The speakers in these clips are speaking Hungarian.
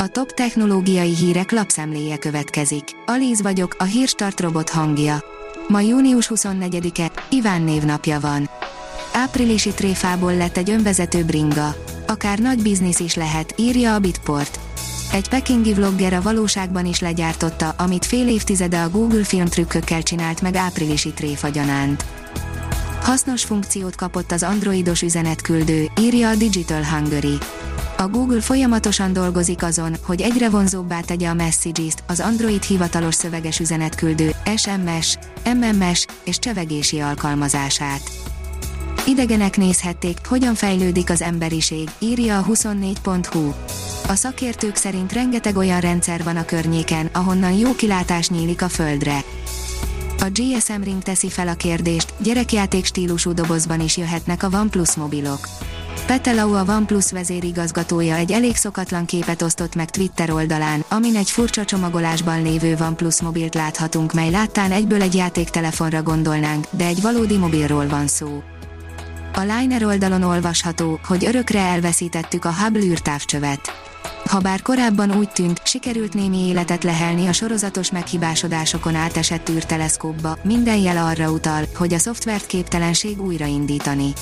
A top technológiai hírek lapszemléje következik. Alíz vagyok, a hírstart robot hangja. Ma június 24-e, Iván névnapja van. Áprilisi tréfából lett egy önvezető bringa. Akár nagy biznisz is lehet, írja a Bitport. Egy pekingi vlogger a valóságban is legyártotta, amit fél évtizede a Google filmtrükkökkel csinált meg áprilisi tréfa gyanánt. Hasznos funkciót kapott az androidos üzenetküldő, írja a Digital Hungary. A Google folyamatosan dolgozik azon, hogy egyre vonzóbbá tegye a Messages-t, az Android hivatalos szöveges üzenetküldő, SMS, MMS és csevegési alkalmazását. Idegenek nézhették, hogyan fejlődik az emberiség, írja a 24.hu. A szakértők szerint rengeteg olyan rendszer van a környéken, ahonnan jó kilátás nyílik a földre. A GSM Ring teszi fel a kérdést, gyerekjáték stílusú dobozban is jöhetnek a OnePlus mobilok. Petelau a OnePlus vezérigazgatója egy elég szokatlan képet osztott meg Twitter oldalán, amin egy furcsa csomagolásban lévő OnePlus mobilt láthatunk, mely láttán egyből egy játéktelefonra gondolnánk, de egy valódi mobilról van szó. A Liner oldalon olvasható, hogy örökre elveszítettük a Hubble űrtávcsövet. Habár korábban úgy tűnt, sikerült némi életet lehelni a sorozatos meghibásodásokon átesett űrteleszkópba, minden jel arra utal, hogy a szoftvert képtelenség újraindítani.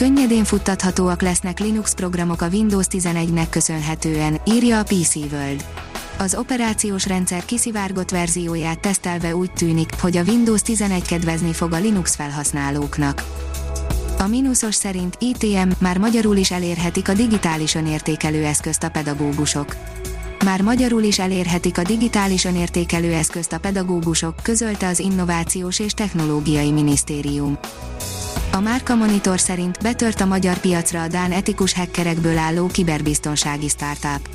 Könnyedén futtathatóak lesznek Linux programok a Windows 11-nek köszönhetően, írja a PC World. Az operációs rendszer kiszivárgott verzióját tesztelve úgy tűnik, hogy a Windows 11 kedvezni fog a Linux felhasználóknak. A mínuszos szerint ITM már magyarul is elérhetik a digitális önértékelő eszközt a pedagógusok. Már magyarul is elérhetik a digitális önértékelő eszközt a pedagógusok, közölte az Innovációs és Technológiai Minisztérium. A Márka Monitor szerint betört a magyar piacra a Dán etikus hackerekből álló kiberbiztonsági startup.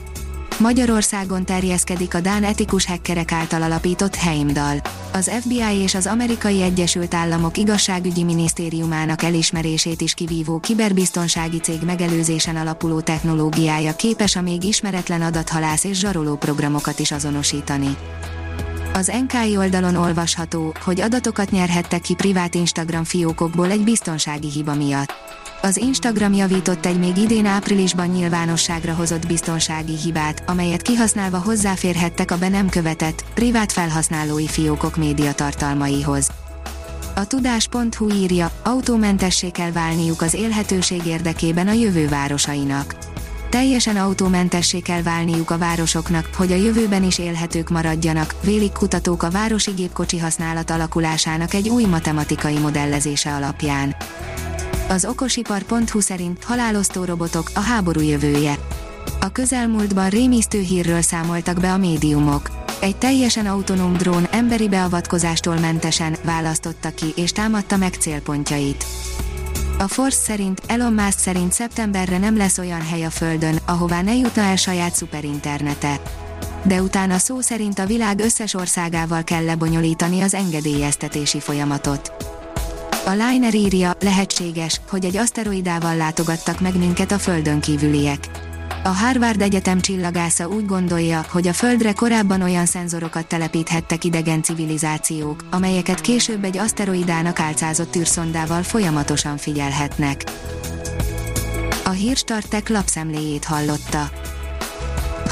Magyarországon terjeszkedik a Dán etikus hackerek által alapított Heimdall. Az FBI és az Amerikai Egyesült Államok igazságügyi minisztériumának elismerését is kivívó kiberbiztonsági cég megelőzésen alapuló technológiája képes a még ismeretlen adathalász és zsaroló programokat is azonosítani. Az NKI oldalon olvasható, hogy adatokat nyerhettek ki privát Instagram fiókokból egy biztonsági hiba miatt. Az Instagram javított egy még idén áprilisban nyilvánosságra hozott biztonsági hibát, amelyet kihasználva hozzáférhettek a be nem követett, privát felhasználói fiókok médiatartalmaihoz. A tudás.hu írja, autómentessé kell válniuk az élhetőség érdekében a jövő városainak Teljesen autómentessé kell válniuk a városoknak, hogy a jövőben is élhetők maradjanak, vélik kutatók a városi gépkocsi használat alakulásának egy új matematikai modellezése alapján. Az okosipar.hu szerint halálosztó robotok a háború jövője. A közelmúltban rémisztő hírről számoltak be a médiumok. Egy teljesen autonóm drón emberi beavatkozástól mentesen választotta ki és támadta meg célpontjait. A Force szerint, Elon Musk szerint szeptemberre nem lesz olyan hely a Földön, ahová ne jutna el saját szuperdinternete. De utána szó szerint a világ összes országával kell lebonyolítani az engedélyeztetési folyamatot. A Liner írja, lehetséges, hogy egy aszteroidával látogattak meg minket a Földön kívüliek. A Harvard Egyetem csillagásza úgy gondolja, hogy a Földre korábban olyan szenzorokat telepíthettek idegen civilizációk, amelyeket később egy aszteroidának álcázott űrszondával folyamatosan figyelhetnek. A Hírstartek lapszemléjét hallotta.